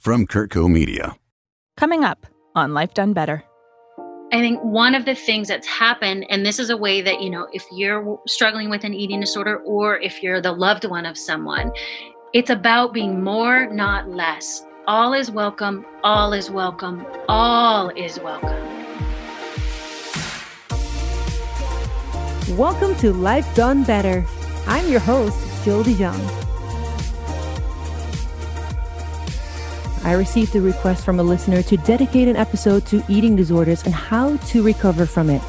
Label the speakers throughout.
Speaker 1: from CurtCo Media.
Speaker 2: Coming up on Life Done Better.
Speaker 3: I think one of the things that's happened, and this is a way that, you know, if you're struggling with an eating disorder or if you're the loved one of someone, it's about being more, not less. All is welcome, all is welcome, all is welcome.
Speaker 4: Welcome to Life Done Better. I'm your host, Jill de Jonge. I received a request from a listener to dedicate an episode to eating disorders and how to recover from it.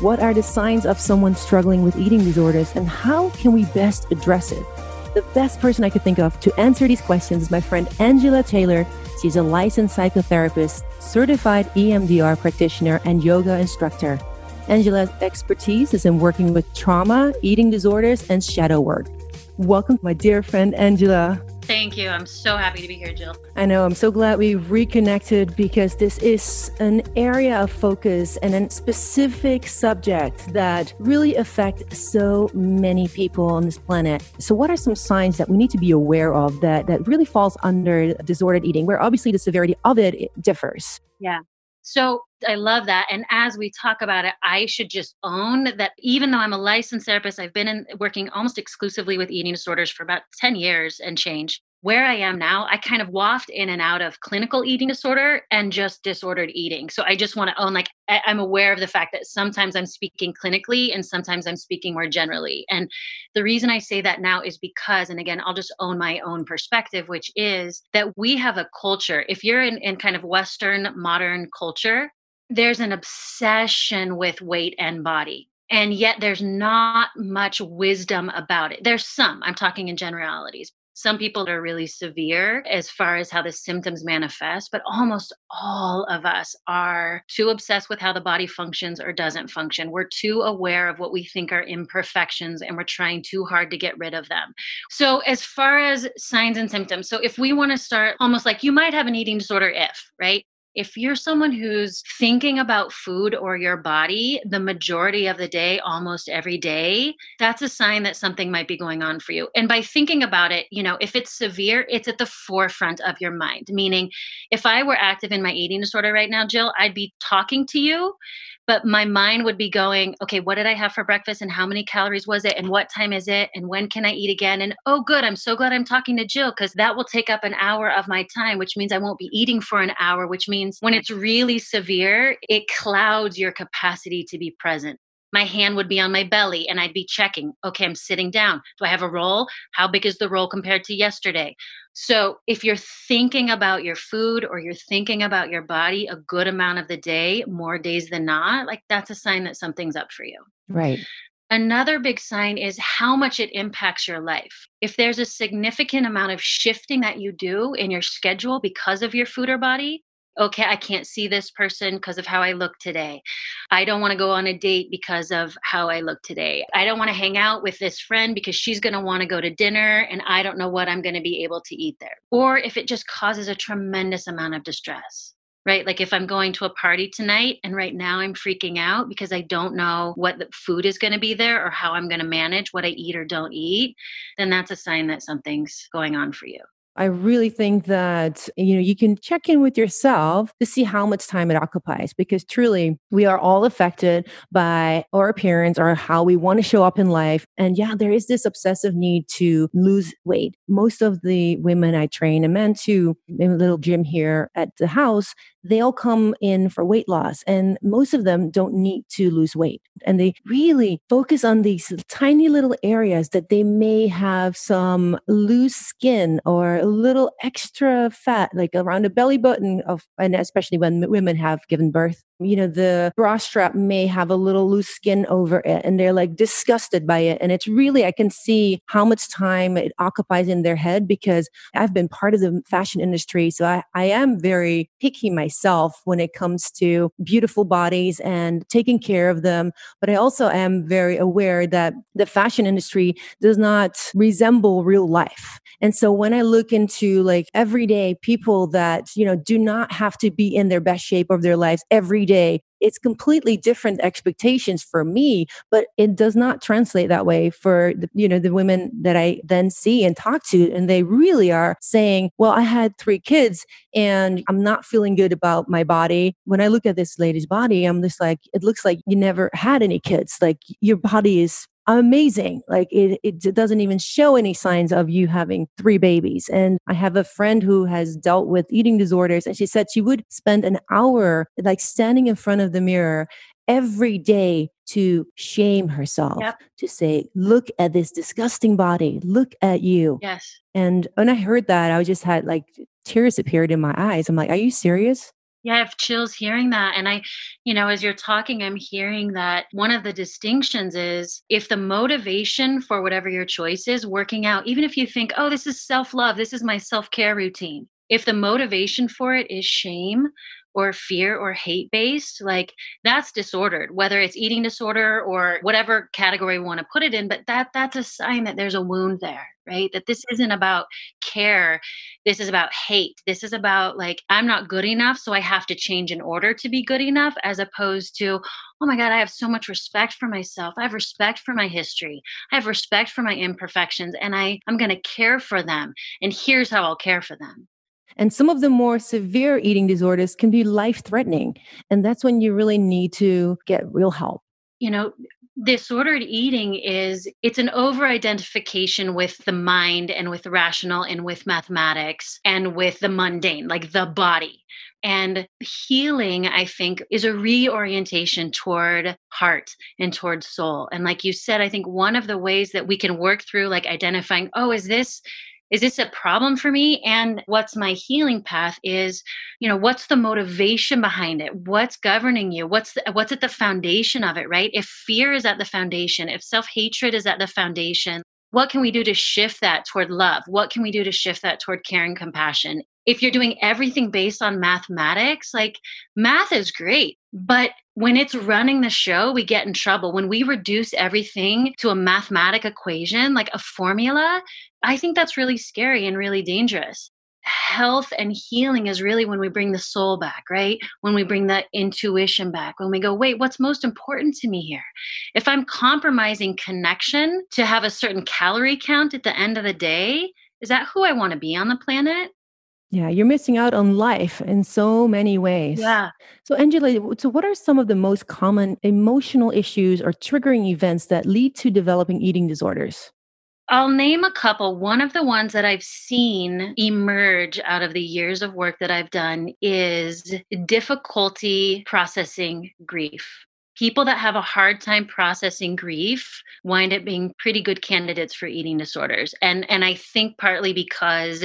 Speaker 4: What are the signs of someone struggling with eating disorders and how can we best address it? The best person I could think of to answer these questions is my friend Angela Taylor. She's a licensed psychotherapist, certified EMDR practitioner, and yoga instructor. Angela's expertise is in working with trauma, eating disorders, and shadow work. Welcome, my dear friend Angela.
Speaker 3: Thank you. I'm so happy to be here, Jill.
Speaker 4: I know. I'm so glad we reconnected because this is an area of focus and a specific subject that really affect so many people on this planet. So, what are some signs that we need to be aware of that that really falls under disordered eating, where obviously the severity of it, it differs?
Speaker 3: Yeah. So I love that. And as we talk about it, I should just own that even though I'm a licensed therapist, I've been in, working almost exclusively with eating disorders for about 10 years and change where I am now, I kind of waft in and out of clinical eating disorder and just disordered eating. So I just want to own, like, I, am aware of the fact that sometimes I'm speaking clinically and sometimes I'm speaking more generally. And the reason I say that now is because, and again, I'll just own my own perspective, which is that we have a culture. If you're in, in kind of Western modern culture, there's an obsession with weight and body and yet there's not much wisdom about it. There's some, I'm talking in generalities, some people are really severe as far as how the symptoms manifest, but almost all of us are too obsessed with how the body functions or doesn't function. We're too aware of what we think are imperfections and we're trying too hard to get rid of them. So, as far as signs and symptoms, so if we want to start almost like you might have an eating disorder if, right? If you're someone who's thinking about food or your body the majority of the day, almost every day, that's a sign that something might be going on for you. And by thinking about it, you know, if it's severe, it's at the forefront of your mind. Meaning, if I were active in my eating disorder right now, Jill, I'd be talking to you but my mind would be going, okay, what did I have for breakfast and how many calories was it and what time is it and when can I eat again? And oh, good, I'm so glad I'm talking to Jill because that will take up an hour of my time, which means I won't be eating for an hour, which means when it's really severe, it clouds your capacity to be present my hand would be on my belly and I'd be checking, okay, I'm sitting down. Do I have a roll? How big is the roll compared to yesterday? So, if you're thinking about your food or you're thinking about your body a good amount of the day, more days than not, like that's a sign that something's up for you.
Speaker 4: Right.
Speaker 3: Another big sign is how much it impacts your life. If there's a significant amount of shifting that you do in your schedule because of your food or body, okay, I can't see this person because of how I look today. I don't want to go on a date because of how I look today. I don't want to hang out with this friend because she's going to want to go to dinner and I don't know what I'm going to be able to eat there. Or if it just causes a tremendous amount of distress. Right? Like if I'm going to a party tonight and right now I'm freaking out because I don't know what the food is going to be there or how I'm going to manage what I eat or don't eat, then that's a sign that something's going on for you.
Speaker 4: I really think that you know you can check in with yourself to see how much time it occupies because truly we are all affected by our appearance or how we want to show up in life and yeah there is this obsessive need to lose weight. Most of the women I train and men too in a little gym here at the house they all come in for weight loss and most of them don't need to lose weight and they really focus on these tiny little areas that they may have some loose skin or a little extra fat like around the belly button of and especially when women have given birth you know, the bra strap may have a little loose skin over it and they're like disgusted by it. And it's really, I can see how much time it occupies in their head because I've been part of the fashion industry. So I, I am very picky myself when it comes to beautiful bodies and taking care of them. But I also am very aware that the fashion industry does not resemble real life. And so when I look into like everyday people that, you know, do not have to be in their best shape of their lives every day it's completely different expectations for me but it does not translate that way for the, you know the women that i then see and talk to and they really are saying well i had three kids and i'm not feeling good about my body. When i look at this lady's body i'm just like it looks like you never had any kids like your body is amazing. Like it, it doesn't even show any signs of you having three babies. And I have a friend who has dealt with eating disorders, and she said she would spend an hour like standing in front of the mirror every day to shame herself yep. to say look at this disgusting body look at you
Speaker 3: yes
Speaker 4: and when i heard that i just had like tears appeared in my eyes i'm like are you serious
Speaker 3: yeah, I have chills hearing that. And I, you know, as you're talking, I'm hearing that one of the distinctions is if the motivation for whatever your choice is working out, even if you think, oh, this is self love, this is my self care routine, if the motivation for it is shame or fear or hate based, like that's disordered, whether it's eating disorder or whatever category we want to put it in. But that that's a sign that there's a wound there, right? That this isn't about care. This is about hate. This is about like, I'm not good enough, so I have to change in order to be good enough, as opposed to, oh my God, I have so much respect for myself. I have respect for my history. I have respect for my imperfections, and I, I'm going to care for them. And here's how I'll care for them.
Speaker 4: And some of the more severe eating disorders can be life threatening. And that's when you really need to get real help.
Speaker 3: You know, disordered eating is it's an over identification with the mind and with rational and with mathematics and with the mundane like the body and healing i think is a reorientation toward heart and toward soul and like you said i think one of the ways that we can work through like identifying oh is this is this a problem for me? And what's my healing path is you know what's the motivation behind it? What's governing you? What's the, what's at the foundation of it right? If fear is at the foundation if self-hatred is at the foundation what can we do to shift that toward love? What can we do to shift that toward care and compassion if you're doing everything based on mathematics like math is great but when it's running the show, we get in trouble. When we reduce everything to a mathematic equation, like a formula, I think that's really scary and really dangerous. Health and healing is really when we bring the soul back, right? When we bring that intuition back, when we go, wait, what's most important to me here? If I'm compromising connection to have a certain calorie count at the end of the day, is that who I want to be on the planet?
Speaker 4: Yeah, you're missing out on life in so many ways.
Speaker 3: Yeah.
Speaker 4: So, Angela, so what are some of the most common emotional issues or triggering events that lead to developing eating disorders?
Speaker 3: I'll name a couple. One of the ones that I've seen emerge out of the years of work that I've done is difficulty processing grief people that have a hard time processing grief wind up being pretty good candidates for eating disorders. And and i think partly because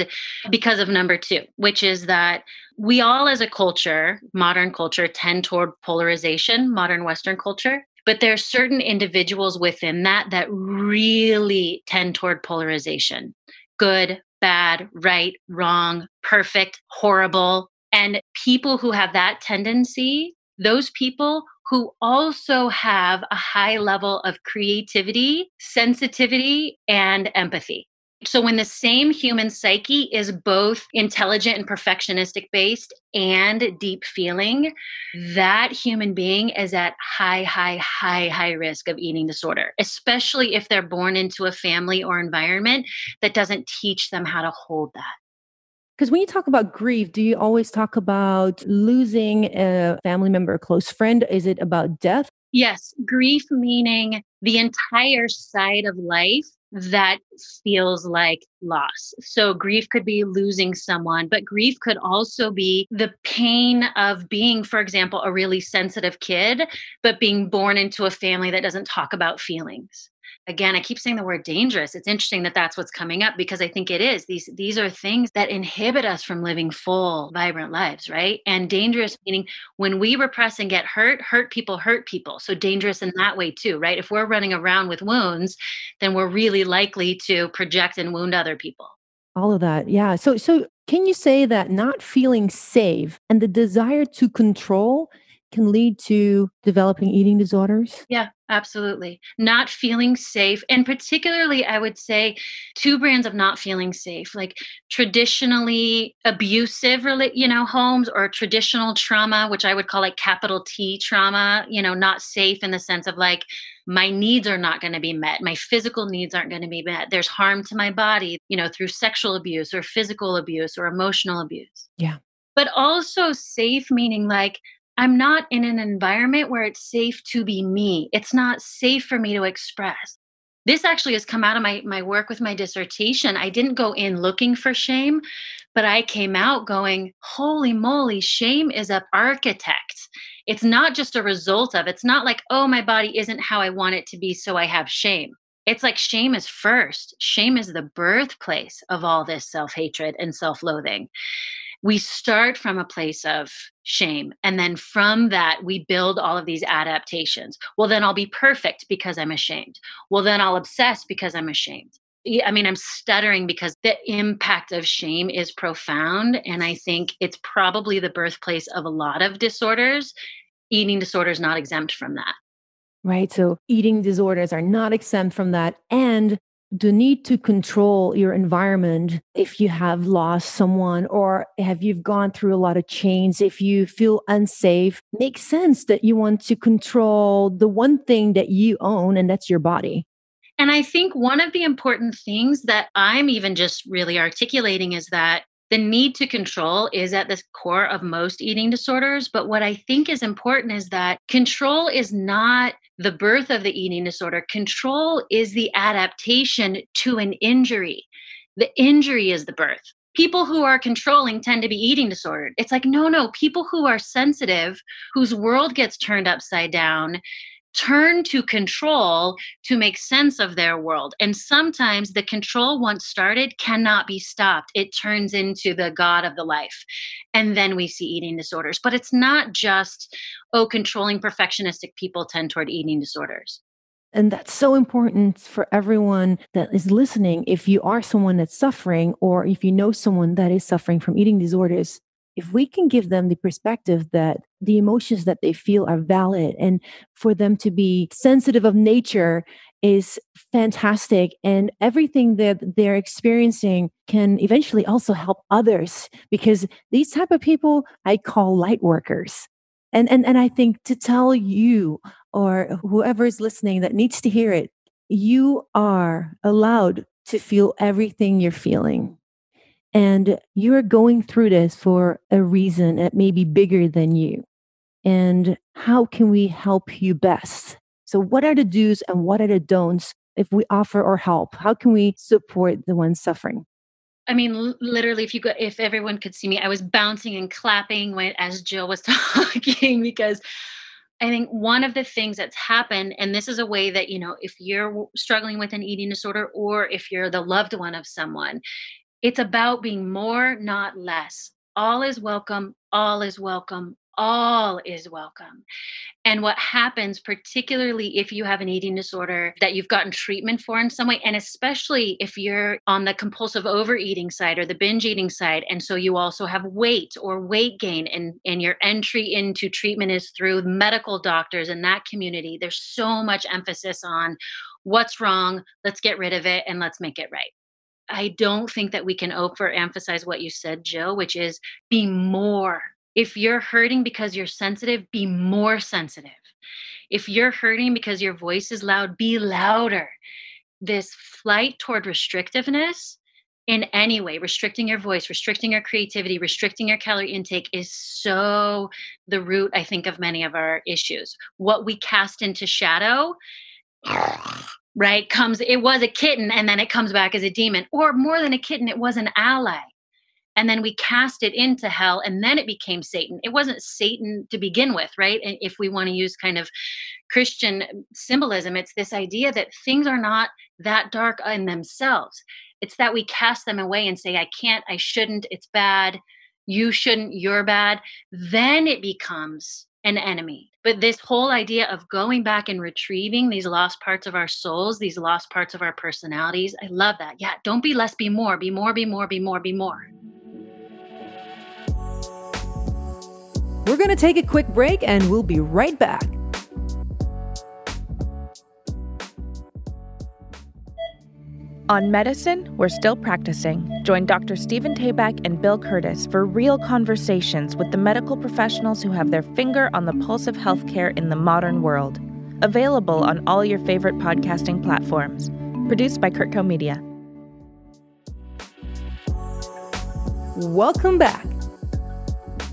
Speaker 3: because of number 2 which is that we all as a culture modern culture tend toward polarization modern western culture. But there are certain individuals within that that really tend toward polarization. Good bad right wrong perfect horrible. And people who have that tendency those people who also have a high level of creativity, sensitivity, and empathy. So, when the same human psyche is both intelligent and perfectionistic based and deep feeling, that human being is at high, high, high, high risk of eating disorder, especially if they're born into a family or environment that doesn't teach them how to hold that.
Speaker 4: Because when you talk about grief, do you always talk about losing a family member, a close friend? Is it about death?
Speaker 3: Yes, grief meaning the entire side of life that feels like loss. So, grief could be losing someone, but grief could also be the pain of being, for example, a really sensitive kid, but being born into a family that doesn't talk about feelings again i keep saying the word dangerous it's interesting that that's what's coming up because i think it is these these are things that inhibit us from living full vibrant lives right? And dangerous meaning when we repress and get hurt hurt people hurt people. So dangerous in that way too right? If we're running around with wounds then we're really likely to project and wound other people.
Speaker 4: All of that yeah. So so can you say that not feeling safe and the desire to control can lead to developing eating disorders?
Speaker 3: Yeah, absolutely. Not feeling safe. And particularly, I would say two brands of not feeling safe, like traditionally abusive, you know, homes or traditional trauma, which I would call like capital T trauma, you know, not safe in the sense of like, my needs are not going to be met my physical needs aren't going to be met there's harm to my body you know through sexual abuse or physical abuse or emotional abuse
Speaker 4: yeah
Speaker 3: but also safe meaning like I'm not in an environment where it's safe to be me. It's not safe for me to express. This actually has come out of my, my work with my dissertation. I didn't go in looking for shame, but I came out going, holy moly, shame is an architect. It's not just a result of, it's not like, oh, my body isn't how I want it to be, so I have shame. It's like shame is first. Shame is the birthplace of all this self hatred and self loathing we start from a place of shame. And then from that, we build all of these adaptations. Well, then I'll be perfect because I'm ashamed. Well, then I'll obsess because I'm ashamed. I mean, I'm stuttering because the impact of shame is profound. And I think it's probably the birthplace of a lot of disorders. Eating disorders not exempt from that.
Speaker 4: Right. So eating disorders are not exempt from that. And the need to control your environment if you have lost someone or have you've gone through a lot of change if you feel unsafe makes sense that you want to control the one thing that you own and that's your body.
Speaker 3: And i think one of the important things that i'm even just really articulating is that the need to control is at the core of most eating disorders. But what I think is important is that control is not the birth of the eating disorder, control is the adaptation to an injury. The injury is the birth. People who are controlling tend to be eating disordered. It's like, no, no, people who are sensitive, whose world gets turned upside down, turn to control to make sense of their world. And sometimes the control, once started, cannot be stopped. It turns into the God of the life. And then we see eating disorders. But it's not just, oh, controlling perfectionistic people tend toward eating disorders.
Speaker 4: And that's so important for everyone that is listening. If you are someone that's suffering, or if you know someone that is suffering from eating disorders, if we can give them the perspective that the emotions that they feel are valid and for them to be sensitive of nature is fantastic and everything that they're experiencing can eventually also help others because these type of people i call light workers. And and, and i think to tell you or whoever is listening that needs to hear it you are allowed to feel everything you're feeling and you're going through this for a reason that may be bigger than you. And how can we help you best? So, what are the do's and what are the don'ts if we offer our help? How can we support the ones suffering?
Speaker 3: I mean, literally, if you go, if everyone could see me, I was bouncing and clapping when as Jill was talking because I think one of the things that's happened, and this is a way that, you know, if you're struggling with an eating disorder or if you're the loved one of someone, it's about being more, not less. All is welcome, all is welcome, all is welcome. And what happens, particularly if you have an eating disorder that you've gotten treatment for in some way, and especially if you're on the compulsive overeating side or the binge eating side, and so you also have weight or weight gain, and, and your entry into treatment is through medical doctors in that community, there's so much emphasis on what's wrong, let's get rid of it, and let's make it right. I don't think that we can overemphasize what you said, Jill, which is be more. If you're hurting because you're sensitive, be more sensitive. If you're hurting because your voice is loud, be louder. This flight toward restrictiveness in any way, restricting your voice, restricting your creativity, restricting your calorie intake is so the root, I think, of many of our issues. What we cast into shadow right comes it was a kitten and then it comes back as a demon or more than a kitten it was an ally. And then we cast it into hell and then it became satan. It wasn't satan to begin with right? And if we want to use kind of christian symbolism it's this idea that things are not that dark in themselves. It's that we cast them away and say i can't i shouldn't it's bad you shouldn't you're bad. Then it becomes an enemy. But this whole idea of going back and retrieving these lost parts of our souls, these lost parts of our personalities, I love that. Yeah, don't be less, be more, be more, be more, be more, be more.
Speaker 4: We're going to take a quick break and we'll be right back.
Speaker 2: On medicine, we're still practicing. Join Dr. Stephen Tabak and Bill Curtis for real conversations with the medical professionals who have their finger on the pulse of healthcare in the modern world. Available on all your favorite podcasting platforms. Produced by CurtCo Media.
Speaker 4: Welcome back.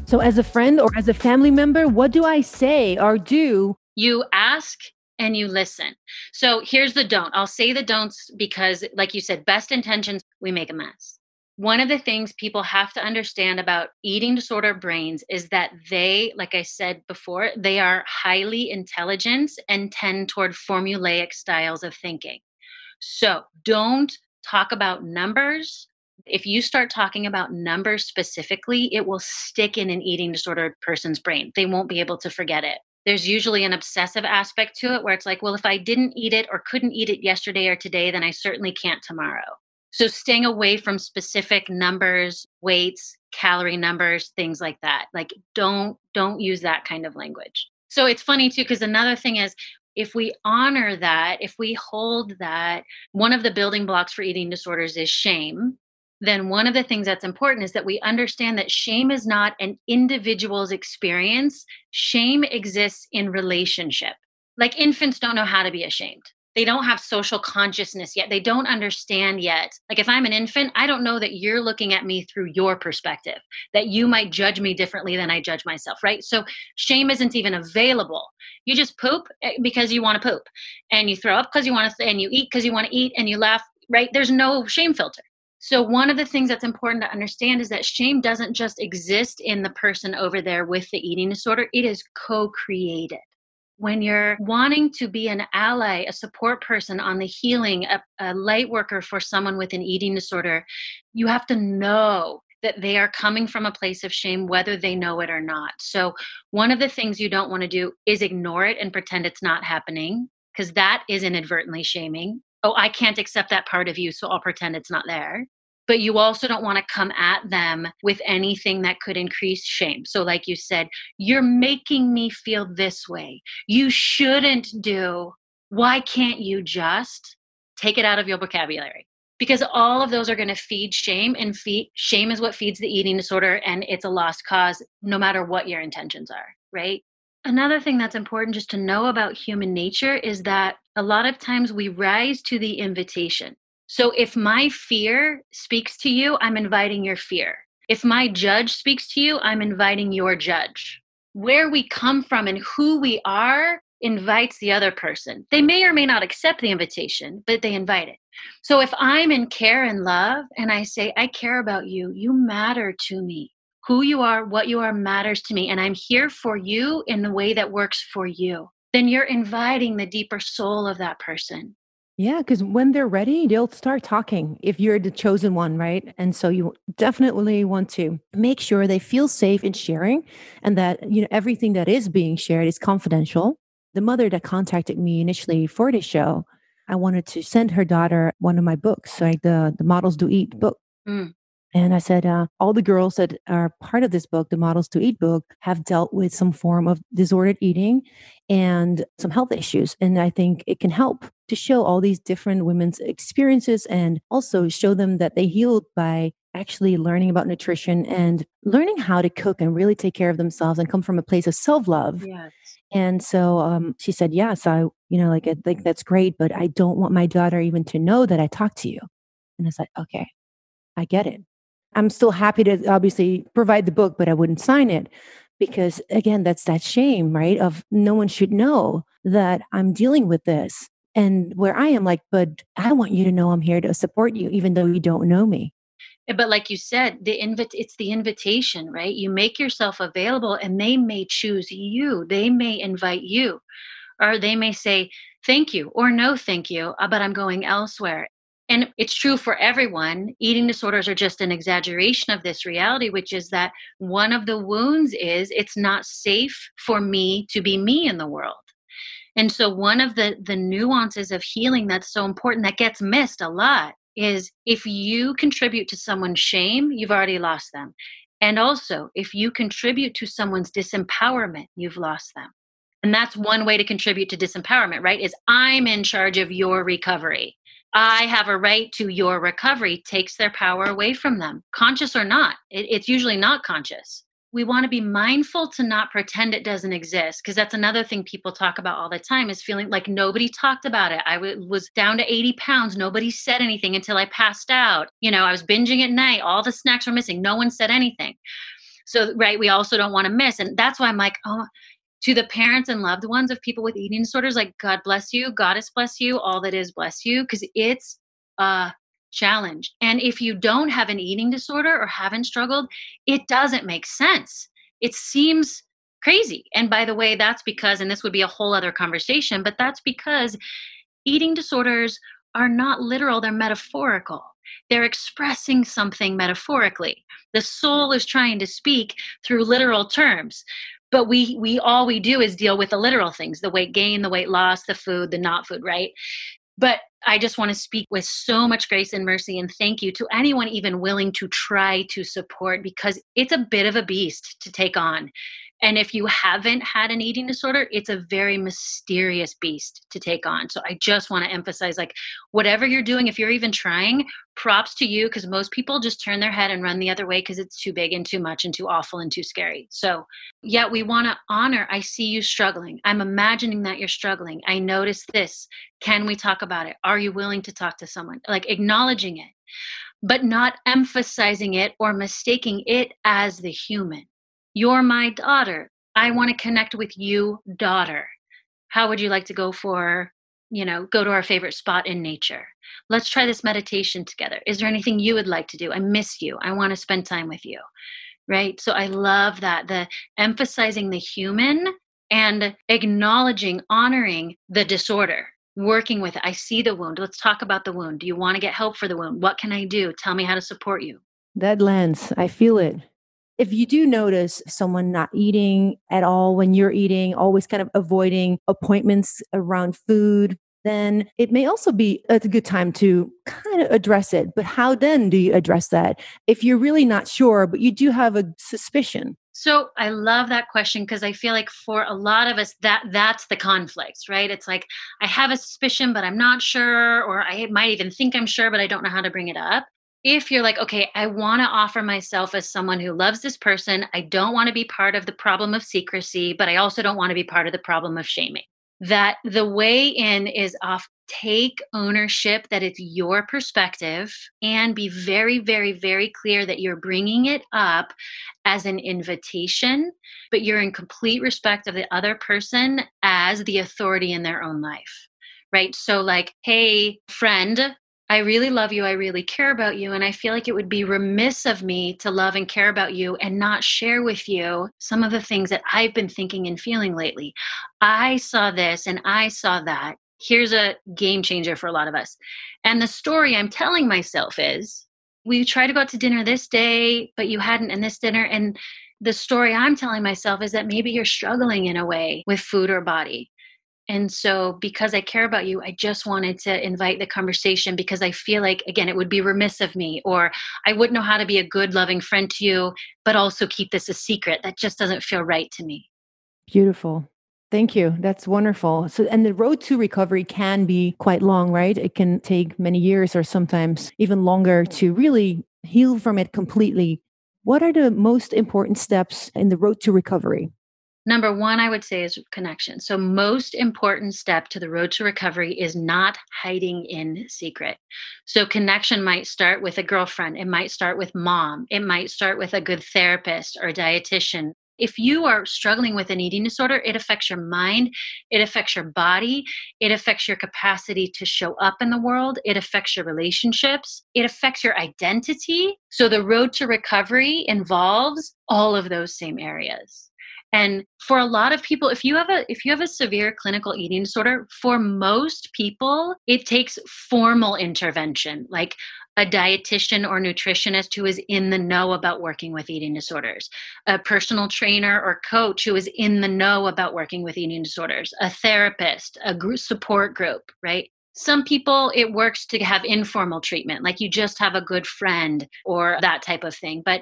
Speaker 4: So, as a friend or as a family member, what do I say or do?
Speaker 3: You ask and you listen. So here's the don't. I'll say the don'ts because, like you said, best intentions, we make a mess. One of the things people have to understand about eating disorder brains is that they, like I said before, they are highly intelligent and tend toward formulaic styles of thinking. So don't talk about numbers. If you start talking about numbers specifically, it will stick in an eating disordered person's brain. They won't be able to forget it there's usually an obsessive aspect to it where it's like, well, if I didn't eat it or couldn't eat it yesterday or today, then I certainly can't tomorrow. So staying away from specific numbers, weights, calorie numbers, things like that. Like don't don't use that kind of language. So it's funny too because another thing is if we honor that, if we hold that, one of the building blocks for eating disorders is shame then one of the things that's important is that we understand that shame is not an individual's experience. Shame exists in relationship. Like infants don't know how to be ashamed. They don't have social consciousness yet. They don't understand yet. Like if I'm an infant, I don't know that you're looking at me through your perspective, that you might judge me differently than I judge myself, right? So shame isn't even available. You just poop eh, because you want to poop, and you throw up because you want to, and you eat because you want to eat, and you laugh, right? There's no shame filter. So, one of the things that's important to understand is that shame doesn't just exist in the person over there with the eating disorder, it is co created. When you're wanting to be an ally, a support person on the healing, a, a light worker for someone with an eating disorder, you have to know that they are coming from a place of shame, whether they know it or not. So, one of the things you don't want to do is ignore it and pretend it's not happening, because that is inadvertently shaming oh, I can't accept that part of you, so I'll pretend it's not there. But you also don't want to come at them with anything that could increase shame. So, like you said, you're making me feel this way. You shouldn't do. Why can't you just take it out of your vocabulary? Because all of those are going to feed shame, and feed, shame is what feeds the eating disorder, and it's a lost cause no matter what your intentions are, right? Another thing that's important just to know about human nature is that a lot of times we rise to the invitation. So if my fear speaks to you, I'm inviting your fear. If my judge speaks to you, I'm inviting your judge. Where we come from and who we are invites the other person. They may or may not accept the invitation, but they invite it. So if I'm in care and love and I say, I care about you, you matter to me who you are, what you are matters to me, and I'm here for you in the way that works for you, then you're inviting the deeper soul of that person.
Speaker 4: Yeah, because when they're ready, they'll start talking if you're the chosen one, right? And so you definitely want to make sure they feel safe in sharing and that, you know, everything that is being shared is confidential. The mother that contacted me initially for the show, I wanted to send her daughter one of my books, like the the Models Do Eat book. Mm. And I said, uh, all the girls that are part of this book, the Models Do Eat book, have dealt with some form of disordered eating and some health issues. And I think it can help to show all these different women's experiences and also show them that they healed by actually learning about nutrition and learning how to cook and really take care of themselves and come from a place of self love. Yes. And so um, she said, Yes, I, you know, like I think that's great, but I don't want my daughter even to know that I talked to you. And I said, Okay, I get it. I'm still happy to obviously provide the book, but I wouldn't sign it because again, that's that shame, right? Of no one should know that I'm dealing with this. And where I am like, but I want you to know I'm here to support you, even though you don't know me.
Speaker 3: Eh, but like you said, the invite it's the invitation, right? You make yourself available and they may choose you. They may invite you. Or they may say, thank you or no thank you, uh, but I'm going elsewhere and it's true for everyone eating disorders are just an exaggeration of this reality which is that one of the wounds is it's not safe for me to be me in the world and so one of the the nuances of healing that's so important that gets missed a lot is if you contribute to someone's shame you've already lost them And also, if you contribute to someone's disempowerment, you've lost them. And that's one way to contribute to disempowerment, right? Is I'm in charge of your recovery. I have a right to your recovery takes their power away from them, conscious or not. It, it's usually not conscious. We want to be mindful to not pretend it doesn't exist because that's another thing people talk about all the time is feeling like nobody talked about it. I w- was down to 80 pounds. Nobody said anything until I passed out. You know, I was binging at night. All the snacks were missing. No one said anything. So, right, we also don't want to miss. And that's why I'm like, oh, to the parents and loved ones of people with eating disorders, like God bless you, Goddess bless you, all that is bless you, because it's a challenge. And if you don't have an eating disorder or haven't struggled, it doesn't make sense. It seems crazy. And by the way, that's because, and this would be a whole other conversation, but that's because eating disorders are not literal, they're metaphorical. They're expressing something metaphorically. The soul is trying to speak through literal terms but we we all we do is deal with the literal things the weight gain the weight loss the food the not food right? But i just want to speak with so much grace and mercy and thank you to anyone even willing to try to support because it's a bit of a beast to take on and if you haven't had an eating disorder, it's a very mysterious beast to take on. So I just want to emphasize like, whatever you're doing, if you're even trying, props to you because most people just turn their head and run the other way because it's too big and too much and too awful and too scary. So, yeah, we want to honor. I see you struggling. I'm imagining that you're struggling. I notice this. Can we talk about it? Are you willing to talk to someone? Like acknowledging it, but not emphasizing it or mistaking it as the human you're my daughter. I want to connect with you, daughter. How would you like to go for, you know, go to our favorite spot in nature? Let's try this meditation together. Is there anything you would like to do? I miss you. I want to spend time with you. Right? So I love that the emphasizing the human and acknowledging, honoring the disorder, working with it. I see the wound. Let's talk about the wound. Do you want to get help for the wound? What can I do? Tell me how to support you.
Speaker 4: That lens, I feel it if you do notice someone not eating at all when you're eating, always kind of avoiding appointments around food, then it may also be a good time to kind of address it. But how then do you address that if you're really not sure, but you do have a suspicion?
Speaker 3: So I love that question because I feel like for a lot of us that that's the conflict, right? It's like I have a suspicion but I'm not sure or I might even think I'm sure but I don't know how to bring it up if you're like, okay, I want to offer myself as someone who loves this person, I don't want to be part of the problem of secrecy, but I also don't want to be part of the problem of shaming. That the way in is off, take ownership that it's your perspective and be very, very, very clear that you're bringing it up as an invitation, but you're in complete respect of the other person as the authority in their own life right? So, like, hey, friend, I really love you. I really care about you. And I feel like it would be remiss of me to love and care about you and not share with you some of the things that I've been thinking and feeling lately. I saw this and I saw that. Here's a game changer for a lot of us. And the story I'm telling myself is we tried to go out to dinner this day, but you hadn't, and this dinner. And the story I'm telling myself is that maybe you're struggling in a way with food or body. And so, because I care about you, I just wanted to invite the conversation because I feel like, again, it would be remiss of me, or I wouldn't know how to be a good, loving friend to you, but also keep this a secret. That just doesn't feel right to me.
Speaker 4: Beautiful. Thank you. That's wonderful. So, and the road to recovery can be quite long, right? It can take many years or sometimes even longer to really heal from it completely. What are the most important steps in the road to recovery?
Speaker 3: Number one, I would say is connection. So, most important step to the road to recovery is not hiding in secret. So, connection might start with a girlfriend, it might start with mom, it might start with a good therapist or dietitian. If you are struggling with an eating disorder, it affects your mind, it affects your body, it affects your capacity to show up in the world, it affects your relationships, it affects your identity. So, the road to recovery involves all of those same areas and for a lot of people if you have a if you have a severe clinical eating disorder for most people it takes formal intervention like a dietitian or nutritionist who is in the know about working with eating disorders, a personal trainer or coach who is in the know about working with eating disorders, a therapist, a group support group, right? Some people, it works to have informal treatment, like you just have a good friend or that type of thing. But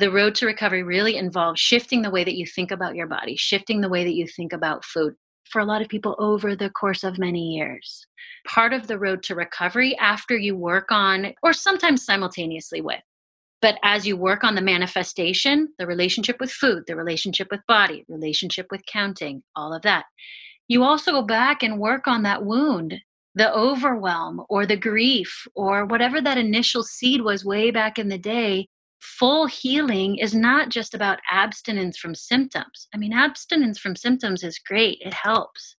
Speaker 3: The road to recovery really involves shifting the way that you think about your body, shifting the way that you think about food for a lot of people over the course of many years. Part of the road to recovery after you work on, or sometimes simultaneously with, but as you work on the manifestation, the relationship with food, the relationship with body, relationship with counting, all of that, you also go back and work on that wound, the overwhelm or the grief or whatever that initial seed was way back in the day. Full healing is not just about abstinence from symptoms. I mean, abstinence from symptoms is great, it helps,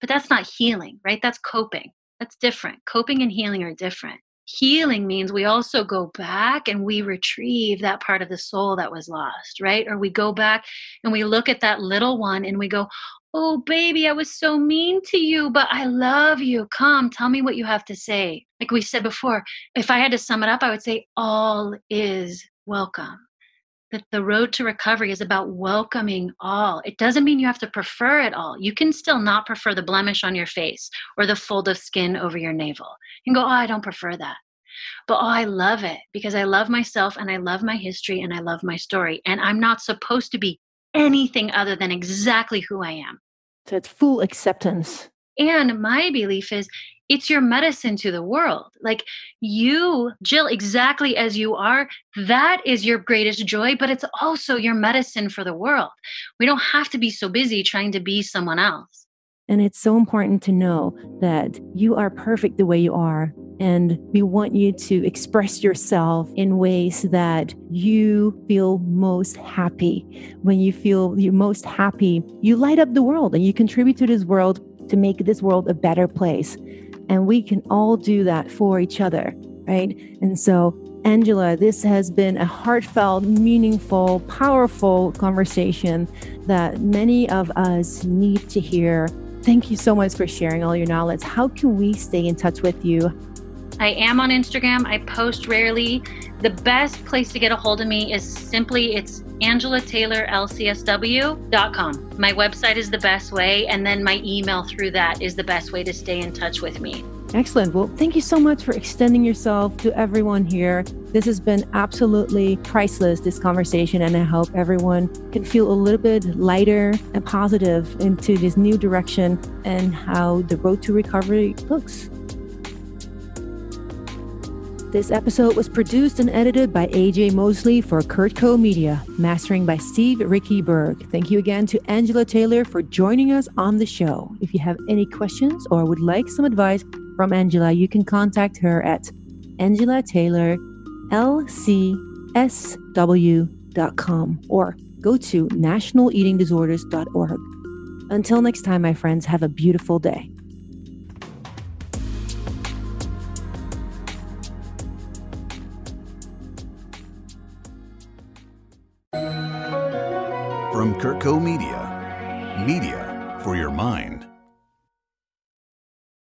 Speaker 3: but that's not healing, right? That's coping. That's different. Coping and healing are different healing means we also go back and we retrieve that part of the soul that was lost, right? Or we go back and we look at that little one and we go, Oh, baby, I was so mean to you, but I love you. Come, tell me what you have to say. Like we said before, if I had to sum it up, I would say, All is welcome that the road to recovery is about welcoming all. It doesn't mean you have to prefer it all. You can still not prefer the blemish on your face or the fold of skin over your navel. You can go, oh, I don't prefer that. But oh, I love it because I love myself and I love my history and I love my story. And I'm not supposed to be anything other than exactly who I am.
Speaker 4: So it's full acceptance.
Speaker 3: And my belief is it's your medicine to the world. Like you, Jill, exactly as you are, that is your greatest joy, but it's also your medicine for the world. We don't have to be so busy trying to be someone else.
Speaker 4: And it's so important to know that you are perfect the way you are. And we want you to express yourself in ways that you feel most happy. When you feel you're most happy, you light up the world and you contribute to this world to make this world a better place. And we can all do that for each other, right? And so, Angela, this has been a heartfelt, meaningful, powerful conversation that many of us need to hear. Thank you so much for sharing all your knowledge. How can we stay in touch with you?
Speaker 3: I am on Instagram. I post rarely. The best place to get a hold of me is simply it's angelataylorlcsw.com. My website is the best way, and then my email through that is the best way to stay in touch with me.
Speaker 4: Excellent. Well, thank you so much for extending yourself to everyone here. This has been absolutely priceless, this conversation, and I hope everyone can feel a little bit lighter and positive into this new direction and how the road to recovery looks. This episode was produced and edited by AJ Mosley for CurtCo Media, mastering by Steve Ricky Berg. Thank you again to Angela Taylor for joining us on the show. If you have any questions or would like some advice from Angela, you can contact her at Angela Taylor lcsw.com or go to nationaleatingdisorders.org. Until next time, my friends, have a beautiful day.
Speaker 1: From CurtCo Media, media for your mind.